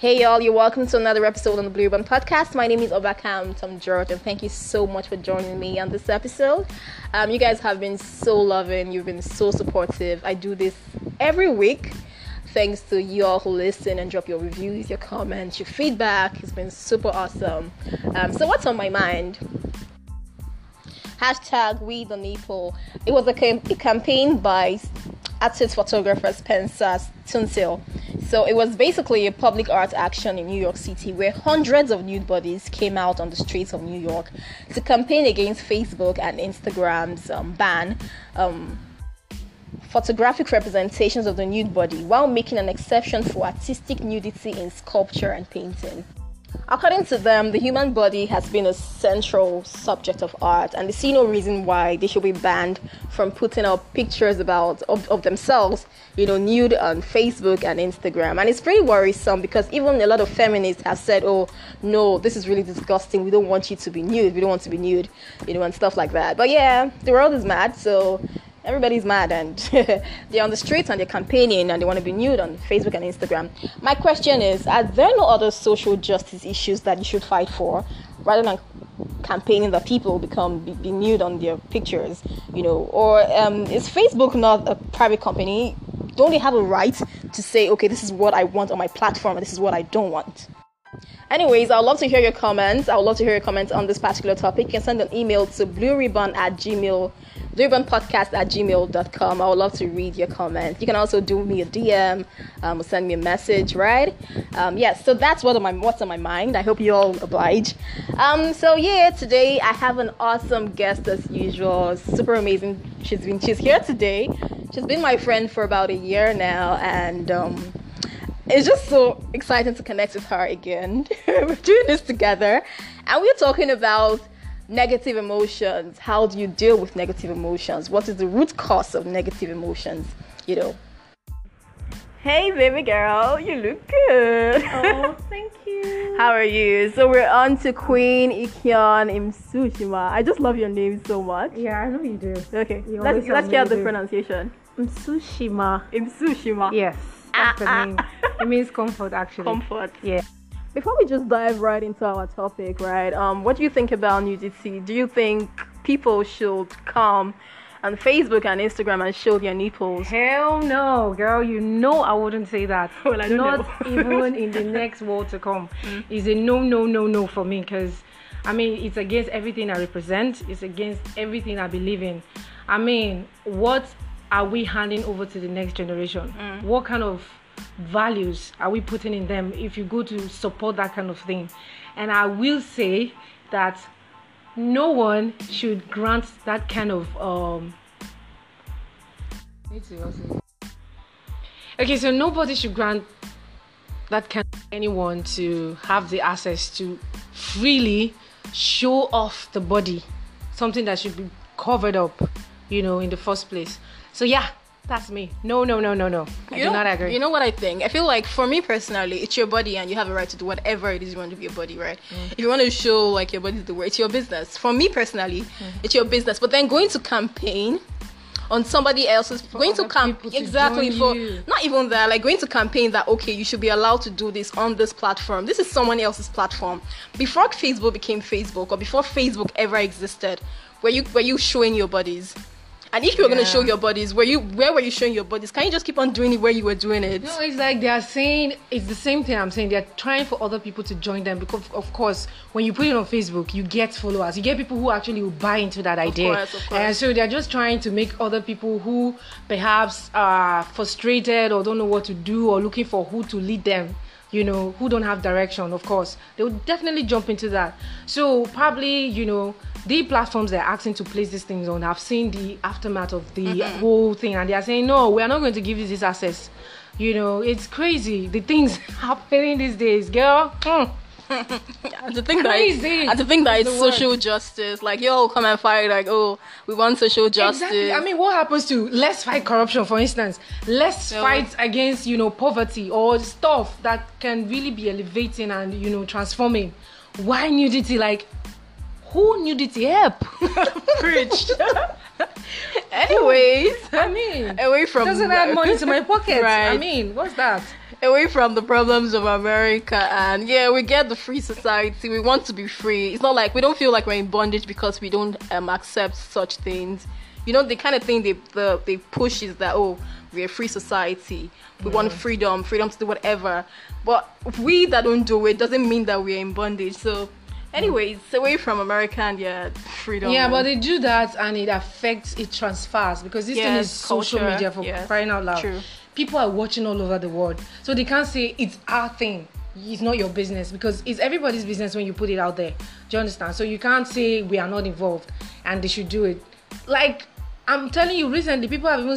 Hey y'all, you're welcome to another episode on the Blue Ribbon Podcast. My name is Obakam Tom George, and thank you so much for joining me on this episode. Um, you guys have been so loving, you've been so supportive. I do this every week. Thanks to you all who listen and drop your reviews, your comments, your feedback. It's been super awesome. Um, so, what's on my mind? Hashtag We the Nipple. It was a, cam- a campaign by artist photographer Spencer Tunick. So it was basically a public art action in New York City where hundreds of nude bodies came out on the streets of New York to campaign against Facebook and Instagram's um, ban. Um, photographic representations of the nude body while making an exception for artistic nudity in sculpture and painting. According to them, the human body has been a central subject of art, and they see no reason why they should be banned from putting up pictures about of, of themselves, you know, nude on Facebook and Instagram. And it's pretty worrisome because even a lot of feminists have said, "Oh, no, this is really disgusting. We don't want you to be nude. We don't want to be nude, you know, and stuff like that." But yeah, the world is mad, so everybody's mad and they're on the streets and they're campaigning and they want to be nude on Facebook and Instagram. My question is Are there no other social justice issues that you should fight for rather than campaigning that people become be, be nude on their pictures? You know, or um, is Facebook not a private company? Don't they have a right to say, okay, this is what I want on my platform and this is what I don't want? Anyways, I'd love to hear your comments. I would love to hear your comments on this particular topic. You can send an email to blueribbon at gmail, blueribbonpodcast at gmail.com. I would love to read your comments. You can also do me a DM um, or send me a message, right? Um, yes, yeah, so that's what on my, what's on my mind. I hope you all oblige. Um, so yeah, today I have an awesome guest as usual. Super amazing. She's been she's here today. She's been my friend for about a year now, and um, it's just so exciting to connect with her again. we're doing this together, and we're talking about negative emotions. How do you deal with negative emotions? What is the root cause of negative emotions? You know. Hey, baby girl, you look good. Oh, thank you. How are you? So we're on to Queen Ikyon Imsushima. I just love your name so much. Yeah, I know you do. Okay, you let's let's hear the pronunciation. Imsushima. Imsushima. Yes, that's the ah, ah. name. it means comfort, actually. Comfort. Yeah. Before we just dive right into our topic, right? Um, what do you think about nudity? Do you think people should come on Facebook and Instagram and show their nipples? Hell no, girl. You know I wouldn't say that. Well, I don't Not even in the next world to come. Mm. Is a no, no, no, no for me because. I mean, it's against everything I represent. It's against everything I believe in. I mean, what are we handing over to the next generation? Mm. What kind of values are we putting in them if you go to support that kind of thing? And I will say that no one should grant that kind of um okay so nobody should grant that kind of anyone to have the access to freely show off the body something that should be covered up you know in the first place so yeah that's me. No, no, no, no, no. I you do not agree. You know what I think? I feel like for me personally, it's your body and you have a right to do whatever it is you want to be your body, right? Mm. If you want to show like your body the way, it's your business. For me personally, mm. it's your business. But then going to campaign on somebody else's for going to campaign exactly for you. not even that like going to campaign that okay you should be allowed to do this on this platform this is someone else's platform before facebook became facebook or before facebook ever existed were you were you showing your bodies and if you were yeah. going to show your bodies, where you where were you showing your bodies? Can you just keep on doing it where you were doing it? No, it's like they are saying it's the same thing I'm saying. They're trying for other people to join them because of course when you put it on Facebook, you get followers. You get people who actually will buy into that idea. Of course, of course. And so they're just trying to make other people who perhaps are frustrated or don't know what to do or looking for who to lead them you know, who don't have direction, of course, they would definitely jump into that. So probably, you know, the platforms they're asking to place these things on have seen the aftermath of the Mm-hmm. whole thing and they are saying, no, we are not going to give you this access. You know, it's crazy. The things happening these days, girl. Mm. And to think that Crazy. it's, and to think that Is it's the word. social justice, like yo, come and fight, like oh, we want social justice. Exactly. I mean, what happens to let's fight corruption, for instance? Let's Yeah. fight against you know poverty or stuff that can really be elevating and you know transforming. Why nudity? Like, who nudity help? preach. Anyways, I mean, away from doesn't add money to my pocket. I mean, what's that? away from the problems of America. And yeah, we get the free society. We want to be free. It's not like we don't feel like we're in bondage because we don't um, accept such things. You know, the kind of thing they the, they push is that oh, we're a free society. We want freedom, freedom to do whatever. But we that don't do it doesn't mean that we're in bondage. So. anyway, it's away from America and yeah, freedom. Yeah, but they do that and it affects, it transfers because this thing Yes, is social culture, media for yes, crying out loud. true. People are watching all over the world. So they can't say it's our thing. It's not your business because it's everybody's business when you put it out there. Do you understand? So you can't say we are not involved and they should do it. Like, I'm telling you, recently, people have even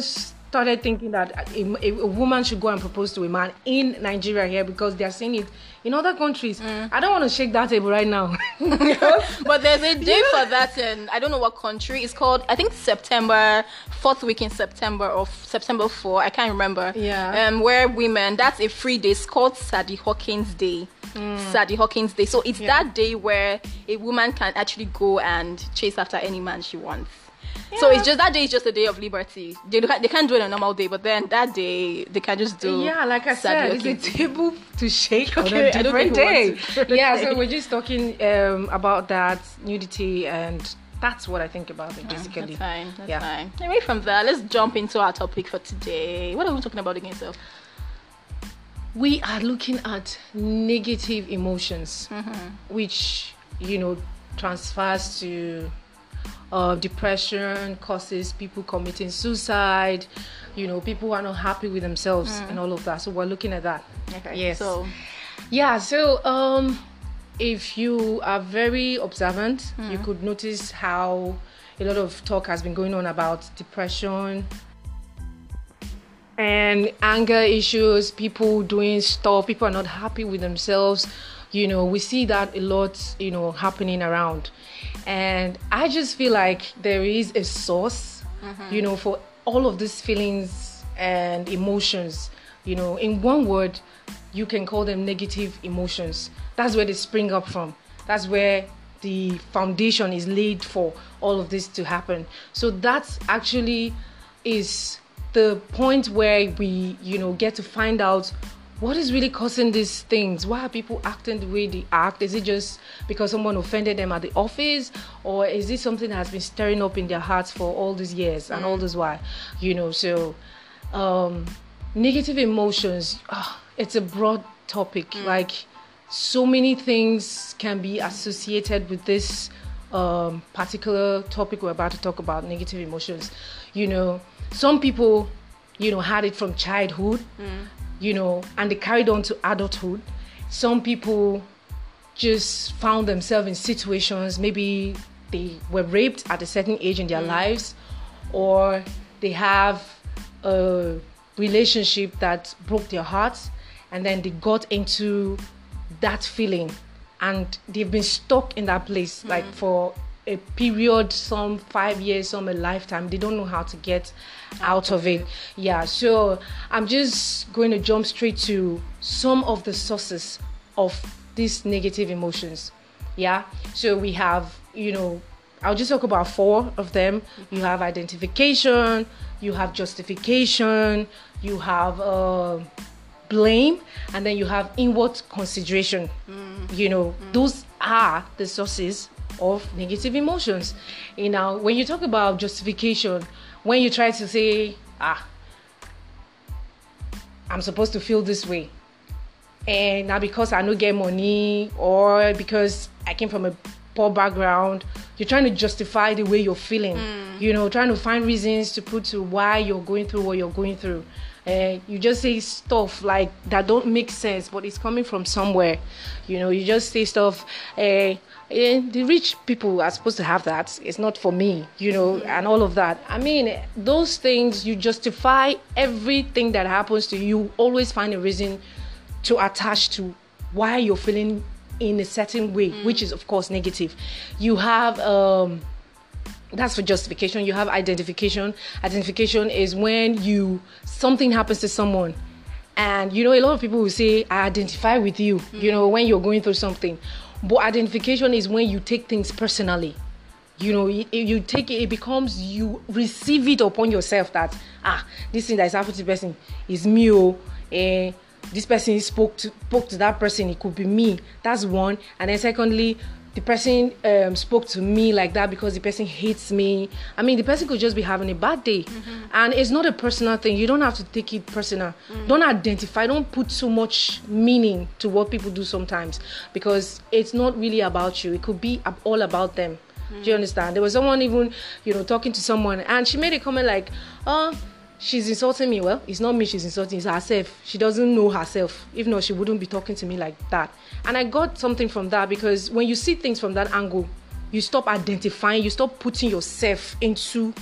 started thinking that a, a, woman should go and propose to a man in Nigeria here because they're seeing it in other countries. Mm. I don't want to shake that table right now. but there's a day for that in I don't know what country. It's called I think September fourth week in September or September four. I can't remember. Yeah. Um, where women that's a free day. It's called Sadie Hawkins Day. Sadie Hawkins Day. So it's Mm. Yeah. that day where a woman can actually go and chase after any man she wants. So it's just that day is just a day of liberty. They, they can't do it on a normal day, but then that day they can just do. Yeah, like I said, it's Hawkins a table to shake on Okay, a different day. yeah, so we're just talking um, about that nudity, and that's what I think about it basically. That's fine. That's Yeah. fine. Away from that, let's jump into our topic for today. What are we talking about again, so? We are looking at negative emotions, which you know transfers to uh, depression, causes people committing suicide. You know, people who are not happy with themselves and all of that. So we're looking at that. Okay. Yes. So, Yeah, so um if you are very observant, you could notice how a lot of talk has been going on about depression and anger issues, people doing stuff, people are not happy with themselves. You know, we see that a lot, you know, happening around. And I just feel like there is a source, mm-hmm. you know, for all of these feelings and emotions. You know, in one word, you can call them negative emotions. That's where they spring up from. That's where the foundation is laid for all of this to happen. So that's actually is the point where we, you know, get to find out what is really causing these things. Why are people acting the way they act? Is it just because someone offended them at the office, or is it something that has been stirring up in their hearts for all these years and all this while? You know, so um, negative emotions. ah, it's a broad topic. Like so many things can be associated with this um, particular topic we're about to talk about negative emotions you know some people you know had it from childhood you know and they carried on to adulthood. Some people just found themselves in situations maybe they were raped at a certain age in their mm. lives or they have a relationship that broke their hearts and then they got into that feeling and they've been stuck in that place like mm. for a period some five years some a lifetime they don't know how to get out of it. Yeah so i'm just going to jump straight to some of the sources of these negative emotions. Yeah so we have you know i'll just talk about four of them. You have identification you have justification you have uh, blame and then you have inward consideration. You know those are the sources of negative emotions. You know when you talk about justification when you try to say ah i'm supposed to feel this way and now because i don't get money or because i came from a poor background you're trying to justify the way you're feeling. You know trying to find reasons to put to why you're going through what you're going through uh, you just say stuff like that don't make sense but it's coming from somewhere. You know you just say stuff uh, eh, the rich people are supposed to have that. It's not for me you know and all of that. I mean those things you justify everything that happens to you. Always find a reason to attach to why you're feeling in a certain way, which is of course negative. You have um that's for justification. You have identification. Identification is when you something happens to someone and you know a lot of people will say I identify with you, you know, when you're going through something. But identification is when you take things personally you know it- you take it it becomes you receive it upon yourself that ah this thing that is happening to the person is me oh eh, this person spoke to spoke to that person it could be me that's one and then secondly the person um, spoke to me like that because the person hates me. I mean the person could just be having a bad day. Mm-hmm. and it's not a personal thing. You don't have to take it personal. Mm-hmm. don't identify. Don't put so much meaning to what people do sometimes because it's not really about you. It could be all about them. Mm-hmm. do you understand? There was someone even you know talking to someone and she made a comment like oh she's insulting me. Well, it's not me she's insulting, it's herself. She doesn't know herself. If not, she wouldn't be talking to me like that. And I got something from that because when you see things from that angle, you stop identifying, you stop putting yourself into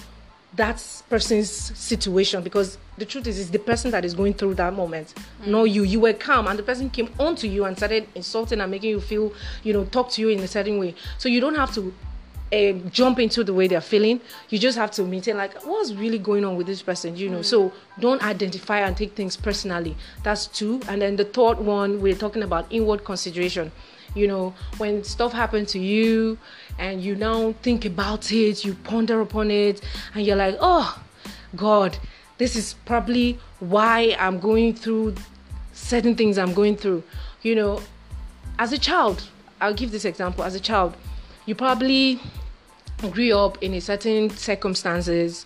that person's situation because the truth is it's the person that is going through that moment mm. not you you were calm and the person came on to you and started insulting and making you feel you know talk to you in a certain way so you don't have to uh, jump into the way they're feeling. You just have to maintain like what's really going on with this person, you know. Mm. So don't identify and take things personally. That's two. And then the third one, we're talking about inward consideration. You know, when stuff happens to you and you now think about it, you ponder upon it, and you're like, oh God, this is probably why I'm going through certain things I'm going through. You know, as a child, I'll give this example. As a child, you probably grew up in a certain circumstances.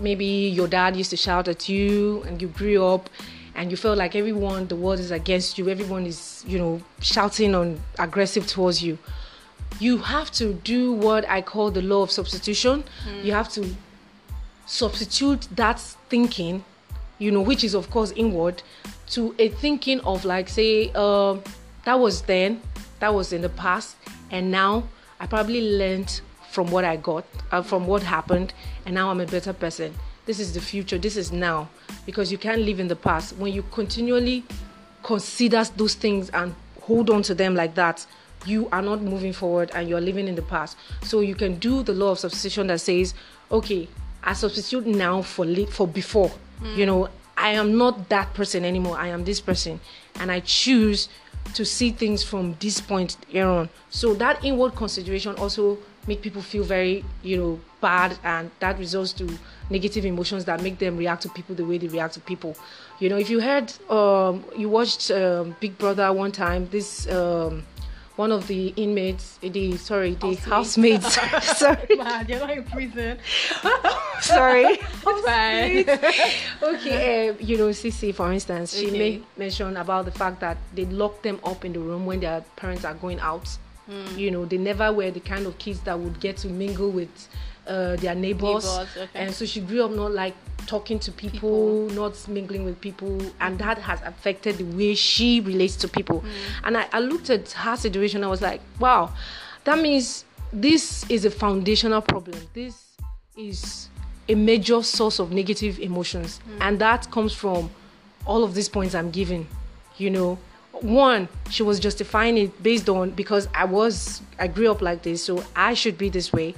Maybe your dad used to shout at you and you grew up and you felt like everyone the world is against you everyone is you know shouting on aggressive towards you. You have to do what i call the law of substitution. Mm. you have to substitute that thinking you know which is of course inward to a thinking of like say uh, that was then that was in the past and now i probably learned from what I got, uh, from what happened, and now I'm a better person. This is the future. This is now. Because you can't live in the past. When you continually consider those things and hold on to them like that, you are not moving forward and you're living in the past. So you can do the law of substitution that says, okay, I substitute now for for before. Mm. You know, I am not that person anymore. I am this person, and I choose to see things from this point here on. So that inward consideration also make people feel very, you know, bad, and that results to negative emotions that make them react to people the way they react to people. You know, if you heard, um, you watched um, Big Brother one time, this. Um, one of the inmates, the sorry, the housemates. sorry, man, you're not in prison. sorry, it's fine. okay, uh, you know, Cece, for instance, she okay. made mention about the fact that they lock them up in the room when their parents are going out Mm. You know, they never were the kind of kids that would get to mingle with uh, their neighbors. neighbors okay. And so she grew up not like talking to people, people, not mingling with people, and that has affected the way she relates to people. Mm. And I, I looked at her situation, I was like, wow, that means this is a foundational problem. This is a major source of negative emotions, mm. and that comes from all of these points I'm giving. You know, one she was justifying it based on because i was i grew up like this so i should be this way.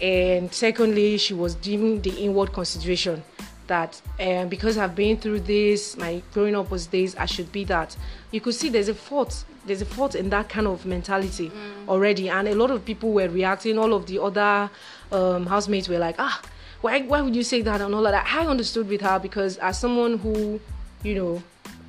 And secondly she was giving the inward consideration that um, because i've been through this my growing up was this i should be that. You could see there's a fault there's a fault in that kind of mentality mm. already. And a lot of people were reacting all of the other um, housemates were like ah why, why would you say that and all of that? I understood with her because as someone who you know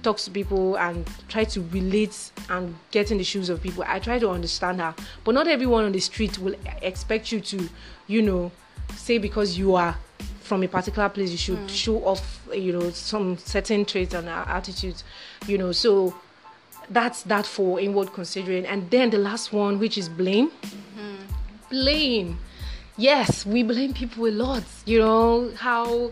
talks to people and try to relate and get in the shoes of people. I try to understand her, but not everyone on the street will expect you to, you know, say because you are from a particular place you should mm. show off, you know, some certain traits and attitudes, you know. So that's that for inward considering. And then the last one, which is blame. Mm-hmm. Blame. Yes, we blame people a lot. You know how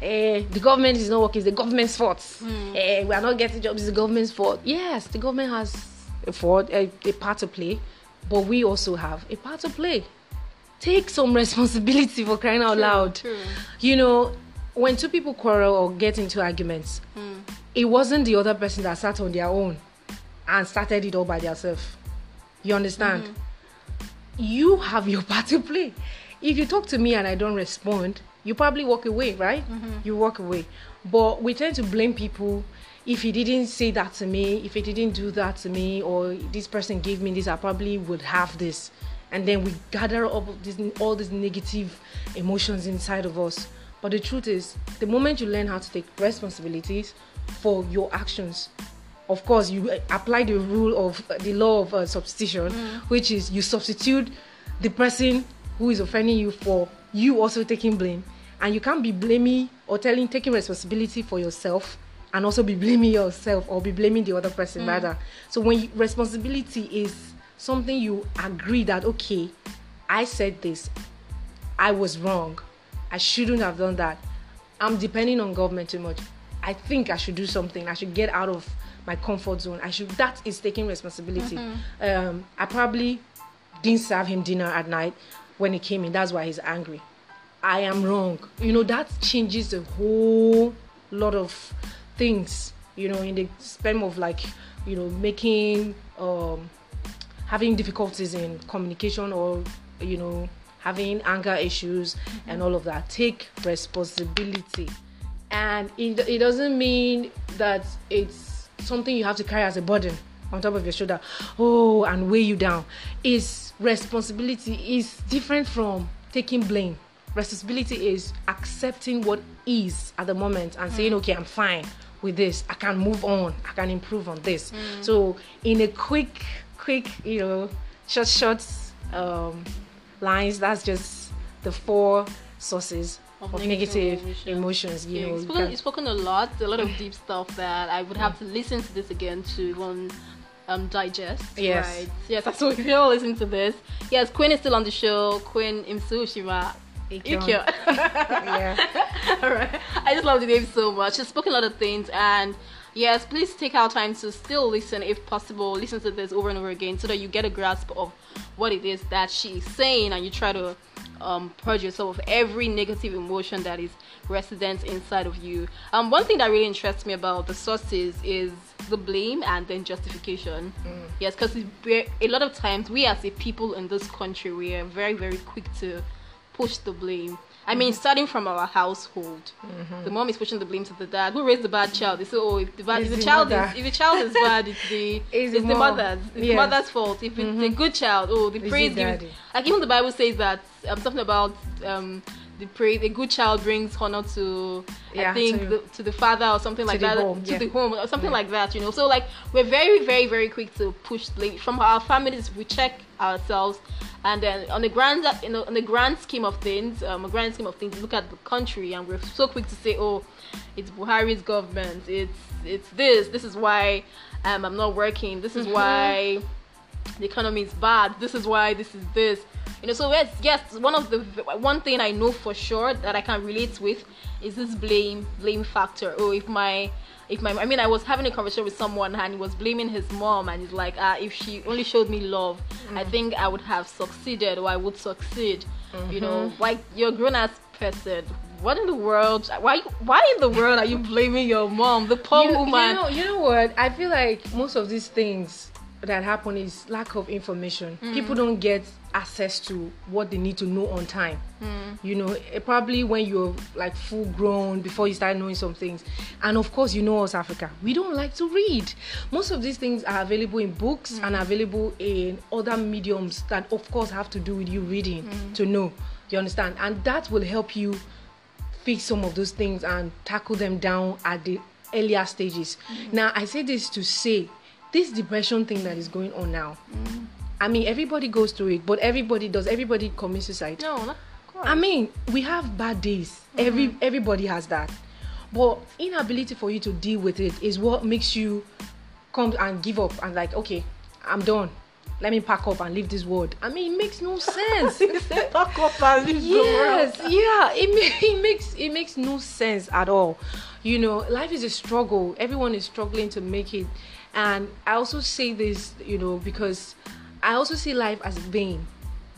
uh, the government is not working, it's the government's fault. Mm. We are not getting jobs, it's the government's fault. Yes, the government has a fault, a, a part to play, but we also have a part to play. Take some responsibility for crying out true, loud. True. You know, when two people quarrel or get into arguments, mm. it wasn't the other person that sat on their own and started it all by themselves. You understand? Mm-hmm. You have your part to play. If you talk to me and I don't respond, you probably walk away, right? Mm-hmm. You walk away. But we tend to blame people if he didn't say that to me, if he didn't do that to me, or this person gave me this, I probably would have this. And then we gather up this, all these negative emotions inside of us. But the truth is, the moment you learn how to take responsibilities for your actions, of course, you apply the rule of uh, the law of uh, substitution, which is you substitute the person who is offending you for you also taking blame, and you can't be blaming or telling taking responsibility for yourself and also be blaming yourself or be blaming the other person rather. So when you, responsibility is something you agree that okay, I said this, I was wrong, I shouldn't have done that. I'm depending on government too much. I think I should do something. I should get out of my comfort zone. I should. That is taking responsibility. Um, I probably didn't serve him dinner at night when he came in. That's why he's angry. I am wrong. You know that changes a whole lot of things. You know, in the span of like, you know, making um, having difficulties in communication or you know having anger issues and all of that take responsibility and it, it doesn't mean that it's something you have to carry as a burden on top of your shoulder oh and weigh you down is responsibility is different from taking blame responsibility is accepting what is at the moment and saying okay i'm fine with this i can move on i can improve on this so in a quick quick you know short short um, lines that's just the four sources of, Of negative, negative emotions, you Yeah, know you've you spoken, spoken a lot, a lot of deep stuff that I would have to listen to this again to one um, digest. Yes. Right. Yes, so if you're listening to this, yes, Queen is still on the show. Queen Imsu Shiva. Ikyo. Yeah All right. I just love the name so much. She's spoken a lot of things, and yes, please take our time to still listen, if possible. Listen to this over and over again, so that you get a grasp of what it is that she is saying, and you try to um, purge yourself of every negative emotion that is resident inside of you. Um, one thing that really interests me about the sources is the blame and then justification. Yes, because a lot of times we as a people in this country we are very very quick to push the blame. I mean, starting from our household, the mom is pushing the blame to the dad. Who raised the bad child? They say, "Oh, if the, bad, if the the child mother. is if the child is bad, it's the It's it's, the mother's it's Yes. mother's fault. If it's a good child, oh, the It's praise gives. Like even the Bible says that um, something about um the praise. A good child brings honor to Yeah, I think to- the, to the father or something like that home, to yeah. the home or something Yeah. like that. You know, so like we're very very very quick to push blame from our families. We check ourselves. And then on the grand you know on the grand scheme of things um a grand scheme of things look at the country and we're so quick to say oh it's buhari's government it's it's this this is why um, i'm not working this is why the economy is bad this is why this is this. You know so yes yes one of the one thing i know for sure that i can relate with is this blame blame factor. Oh if my if my i mean i was having a conversation with someone and he was blaming his mom and he's like ah if she only showed me love i think i would have succeeded or i would succeed. You know like you're a grown-ass person. What in the world? Why why in the world are you blaming your mom the poor you, woman? you know you know what? I feel like most of these things that happen is lack of information. Mm. People don't get access to what they need to know on time. Mm. You know eh, probably when you're like full grown before you start knowing some things. And of course you know us africa. We don't like to read. Most of these things are available in books mm. and available in other mediums that of course have to do with you reading to know. You understand? And that will help you fix some of those things and tackle them down at the earlier stages. Now, I say this to say this depression thing that is going on now. I mean, everybody goes through it, but everybody does. Everybody commits suicide. no not, of. I mean, we have bad days. Every mm-hmm. everybody has that. But inability for you to deal with it is what makes you come and give up and like, okay, I'm done. Let me pack up and leave this world. I mean, it makes no sense. Pack up and leave the world. yes yeah it, ma- it makes it makes no sense at all you know life is a struggle everyone is struggling to make it and i also say this you know because i also see life as vain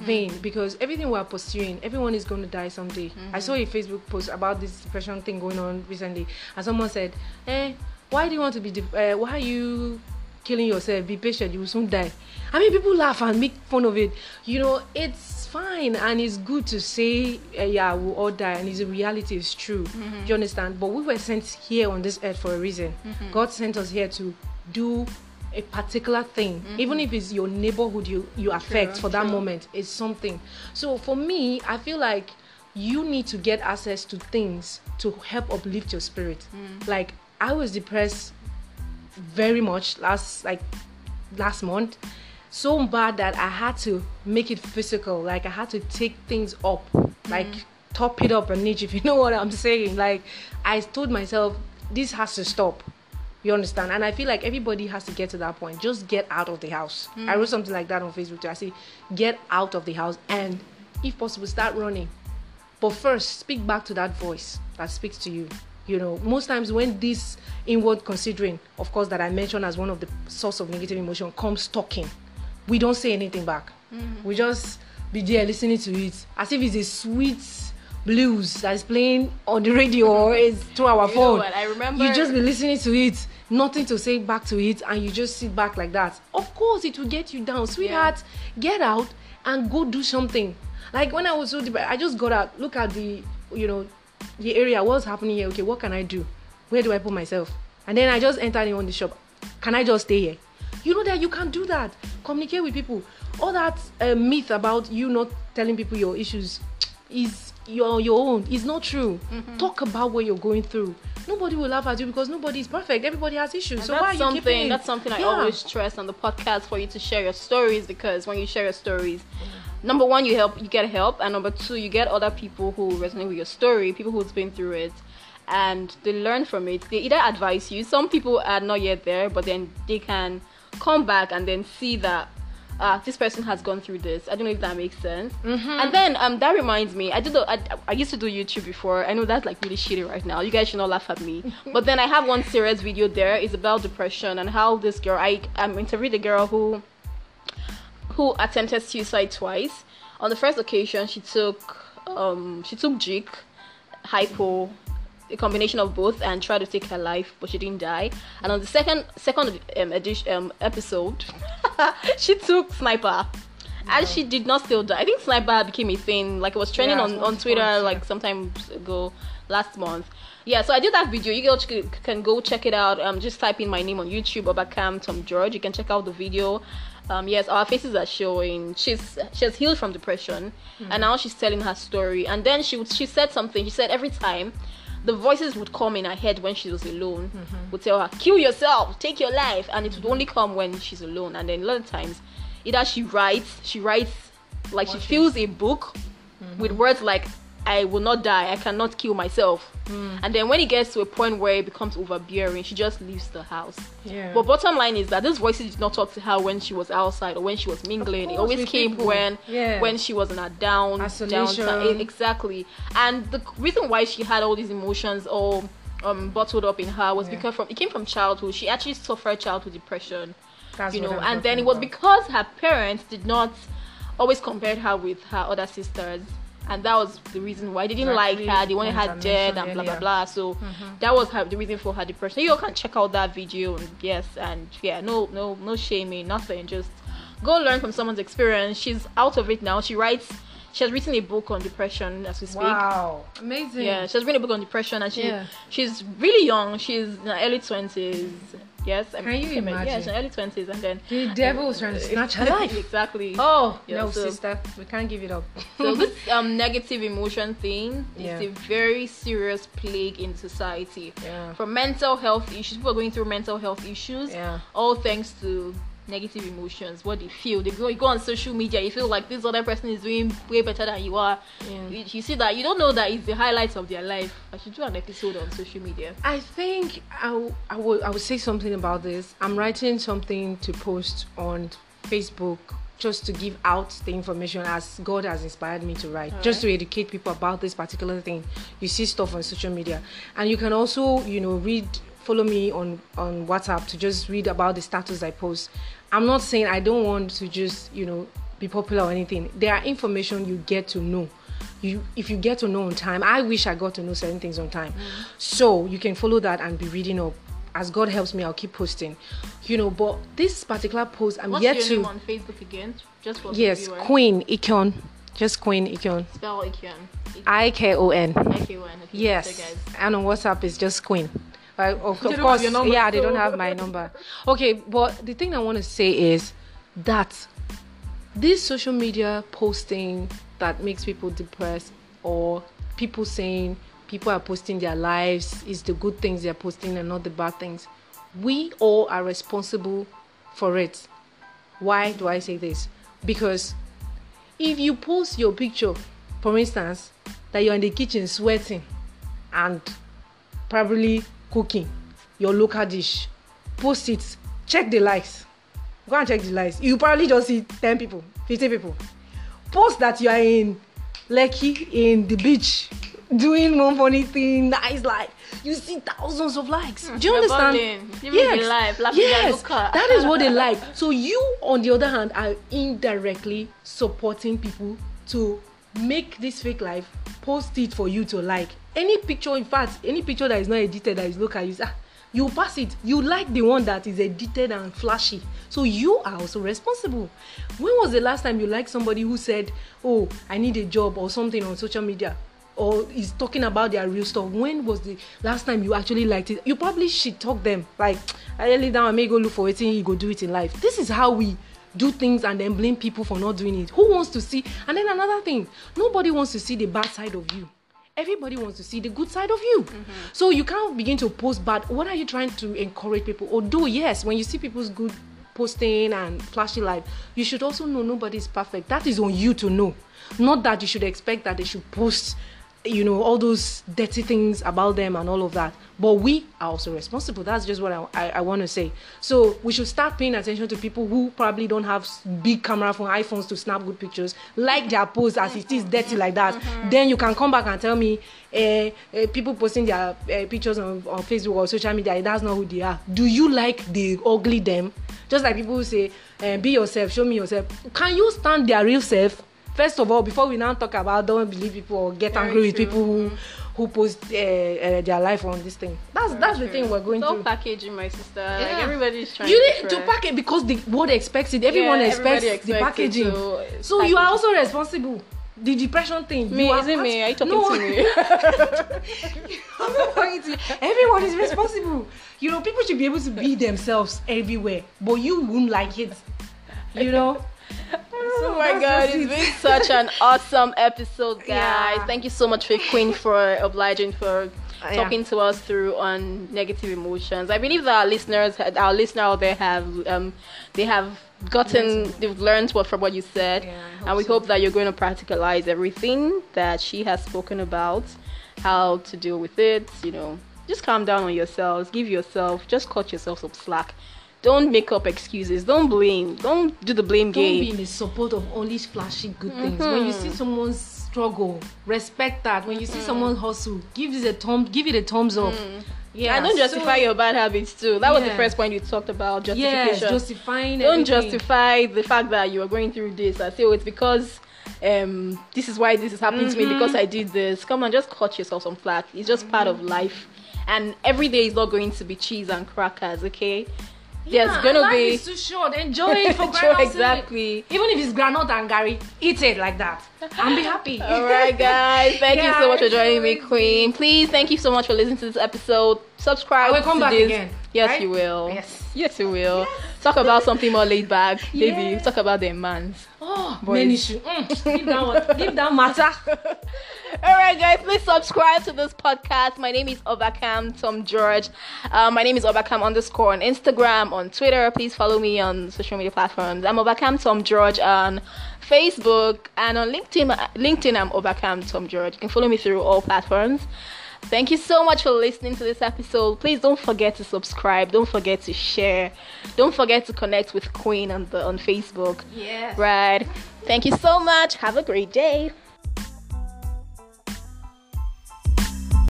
vain because everything we're pursuing everyone is going to die someday. I saw a facebook post about this depression thing going on recently and someone said eh why do you want to be dep- uh, why are you killing yourself? Be patient you will soon die. I mean people laugh and make fun of it. You know it's fine and it's good to say uh, yeah we'll all die and it's a reality it's true. You understand? But we were sent here on this earth for a reason. God sent us here to do a particular thing mm-hmm. even if it's your neighborhood you you affect for that true. moment it's something so for me i feel like you need to get access to things to help uplift your spirit. Mm. Like I was depressed very much last like last month so bad that I had to make it physical. Like I had to take things up, mm-hmm. like top it up a niche If you know what I'm saying, like I told myself this has to stop. You understand? And I feel like everybody has to get to that point. Just get out of the house. I wrote something like that on Facebook too. I say, get out of the house and, if possible, start running. But first, speak back to that voice that speaks to you. You know, most times when this inward considering, of course, that I mentioned as one of the source of negative emotion comes talking, we don't say anything back. Mm-hmm. We just be there listening to it as if it's a sweet blues that is playing on the radio or is through our You phone. I remember- you just be listening to it, nothing to say back to it, and you just sit back like that. Of course, it will get you down, sweetheart. Get out and go do something. Like when I was so depressed, I just got out, look at the, you know, the area, what's happening here? Okay, what can I do? Where do I put myself? And then I just entered in on the shop. Can I just stay here? You know that you can do that. Communicate with people. All that uh, myth about you not telling people your issues is your your own. It's not true. Mm-hmm. Talk about what you're going through. Nobody will laugh at you because nobody is perfect. Everybody has issues. so that's why are you something keeping that's something I Yeah. always stress on the podcast for you to share your stories because when you share your stories, number one you help you get help and number two you get other people who resonate with your story, people who's been through it and they learn from it. They either advise you, some people are not yet there, but then they can come back and then see that uh, this person has gone through this. I don't know if that makes sense. And then um, that reminds me, I did. the- I, I used to do YouTube before. I know that's like really shitty right now. You guys should not laugh at me. but then I have one serious video there. It's about depression and how this girl. I um, interviewed a girl who who attempted suicide twice. On the first occasion, she took um she took Jik, hypo, a combination of both, and tried to take her life, but she didn't die. And on the second second um, edition um, episode, she took sniper. And she did not still die. I think sniper became a thing. Like it was trending Yeah, on, on Twitter once, yeah. like sometime ago last month. Yeah, so I did that video. You guys can- go check it out. Um, just type in my name on YouTube, Obakam Tom George. You can check out the video. Um, yes, our faces are showing. She's she has healed from depression, and now she's telling her story. And then she would- she said something. She said every time the voices would come in her head when she was alone, mm-hmm. would tell her kill yourself, take your life, and it would only come when she's alone. And then a lot of times, either she writes, she writes like she fills a book mm-hmm. with words like I will not die, I cannot kill myself. And then when it gets to a point where it becomes overbearing, she just leaves the house. Yeah. But bottom line is that those voices did not talk to her when she was outside or when she was mingling. It always came people. when Yeah. when she was in a down Isolation. down exactly. And the reason why she had all these emotions all um bottled up in her was Yeah. because from it came from childhood. She actually suffered childhood depression That's you know and then it was about. because her parents did not always compare her with her other sisters and that was the reason why they didn't Exactly. like her. They wanted her dead and blah blah blah. So mm-hmm. that was her, the reason for her depression. You all can check out that video and yes and yeah no no no shaming nothing. Just go learn from someone's experience. She's out of it now. She writes she has written a book on depression as we speak Wow, amazing. yeah, she has written a book on depression, and she Yeah. she's really young. She's in her early twenties. Yes, I Can you Yeah, imagine? she's in her early twenties, and then The devil was trying to snatch her life. exactly. Oh Yeah, no, so- sister, we can't give it up. So this um negative emotion thing Yeah. is a very serious plague in society. Yeah. For mental health issues, people are going through mental health issues. Yeah. All thanks to negative emotions, what they feel. They go, you go on social media, you feel like this other person is doing way better than you are. Yeah. You, you see that you don't know that it's the highlights of their life. I should do an episode on social media. I think I, w- I will I will say something about this. I'm writing something to post on Facebook just to give out the information as God has inspired me to write, just to educate people about this particular thing. You see stuff on social media, and you can also you know read follow me on on WhatsApp to just read about the status I post. I'm not saying I don't want to just you know be popular or anything. There are information you get to know. You if you get to know on time i wish i got to know certain things on time. Mm. So you can follow that and be reading up. As god helps me i'll keep posting. You know but this particular post i'm What's yet your to name on Facebook again? Just for yes viewer. queen ikon just queen ikon Spell i-k-o-n I-K-O-N. Yes. So guys. and on whatsapp it's just queen Uh, of, of course number, yeah they don't have my number okay but the thing i want to say is that this social media posting that makes people depressed or people saying people are posting their lives is the good things they're posting and not the bad things. We all are responsible for it. Why do I say this? Because if you post your picture, for instance, that you're in the kitchen sweating and probably cooking your local dish, post it, check the likes. Go and check the likes. You probably just see 10 people, 50 people. Post that you are in Lekki in the beach doing one funny thing, nice like you see thousands of likes. Do you understand? Yes, life, yes, that is what they like. So you, on the other hand, are indirectly supporting people to make this fake life, post it for you to like. Any picture, in fact, any picture that is not edited that is local, you ah, you pass it. You like the one that is edited and flashy. So you are also responsible. When was the last time you liked somebody who said, "Oh, I need a job" or something on social media? or is talking about their real stuff when was the last time you actually liked it you probably should talk them like i lay down and may go look for wetin you go do it in life this is how we do things and then blame people for not doing it who wants to see and then another thing nobody wants to see the bad side of you everybody wants to see the good side of you. Mm-hmm. so you can't begin to post bad. What are you trying to encourage people? Although yes when you see people's good posting and flashy life you should also know nobody is perfect. That is on you to know. Not that you should expect that they should post you know all those dirty things about them and all of that. But we are also responsible. That's just what i, I, I want to say. So we should start paying attention to people who probably don't have big camera phone iphones to snap good pictures like their post as it is dirty like that. Mm-hmm. then you can come back and tell me uh, uh, people posting their uh, pictures on, on facebook or social media that's not who they are. Do you like the ugly them? Just like people who say be yourself show me yourself. Can you stand their real self first of all before we now talk about don't believe people or get Very angry with people who who post uh, uh, their life on this thing that's Very that's true. the thing we're going to. Stop through packaging my sister yeah. like everybody's trying you need to, to pack it because the world expects it everyone yeah, expects, expects, the packaging so, so you are also responsible the depression thing. Me, is it me? Are you talking no. to me? Everyone is responsible. You know, people should be able to be themselves everywhere, but you won't like it. You know, oh my god, it's been such an awesome episode, guys. Yeah. Thank you so much for Queen for obliging for uh, talking yeah. to us through on negative emotions. I believe that our listeners, our listener out there, have um, they have gotten, they've learned what from what you said, yeah, and we so. hope that you're going to practicalize everything that she has spoken about, how to deal with it. You know, just calm down on yourselves, give yourself, just cut yourself some slack don't make up excuses. Don't blame. Don't do the blame don't game. Don't be in the support of only flashy good mm-hmm. things. When you see someone struggle, respect that. When you see mm. someone hustle, give it a thumb. Give it a thumbs up. Mm. Yeah, and don't justify so, your bad habits too. That yeah. was the first point you talked about justification. Yes, justifying. Don't everything. justify the fact that you are going through this. I say, oh, it's because um, this is why this is happening mm-hmm. to me mm-hmm. because I did this. Come on, just cut yourself some slack. It's just mm-hmm. part of life, and every day is not going to be cheese and crackers. Okay, yeah, There's gonna life be. Is too short. Enjoy it for Enjoy exactly. Even if it's granite and Gary, eat it like that and be happy. All right, guys. Thank yeah, you so much for joining me, Queen. Please, thank you so much for listening to this episode. Subscribe. I will come back this. again. Yes, right? you will. Yes. Yes, you will. Yes. Talk about something more laid back, baby. Yes. Talk about the mans. Oh, boys. men issue. Mm, leave that one. leave that matter. All right, guys, please subscribe to this podcast. My name is Obakam Tom George. Uh, my name is Obakam underscore on Instagram, on Twitter. Please follow me on social media platforms. I'm Obakam Tom George on Facebook and on LinkedIn. LinkedIn, I'm Obakam Tom George. You can follow me through all platforms. Thank you so much for listening to this episode. Please don't forget to subscribe. Don't forget to share. Don't forget to connect with Queen on the on Facebook. Yeah. Right. Thank you so much. Have a great day.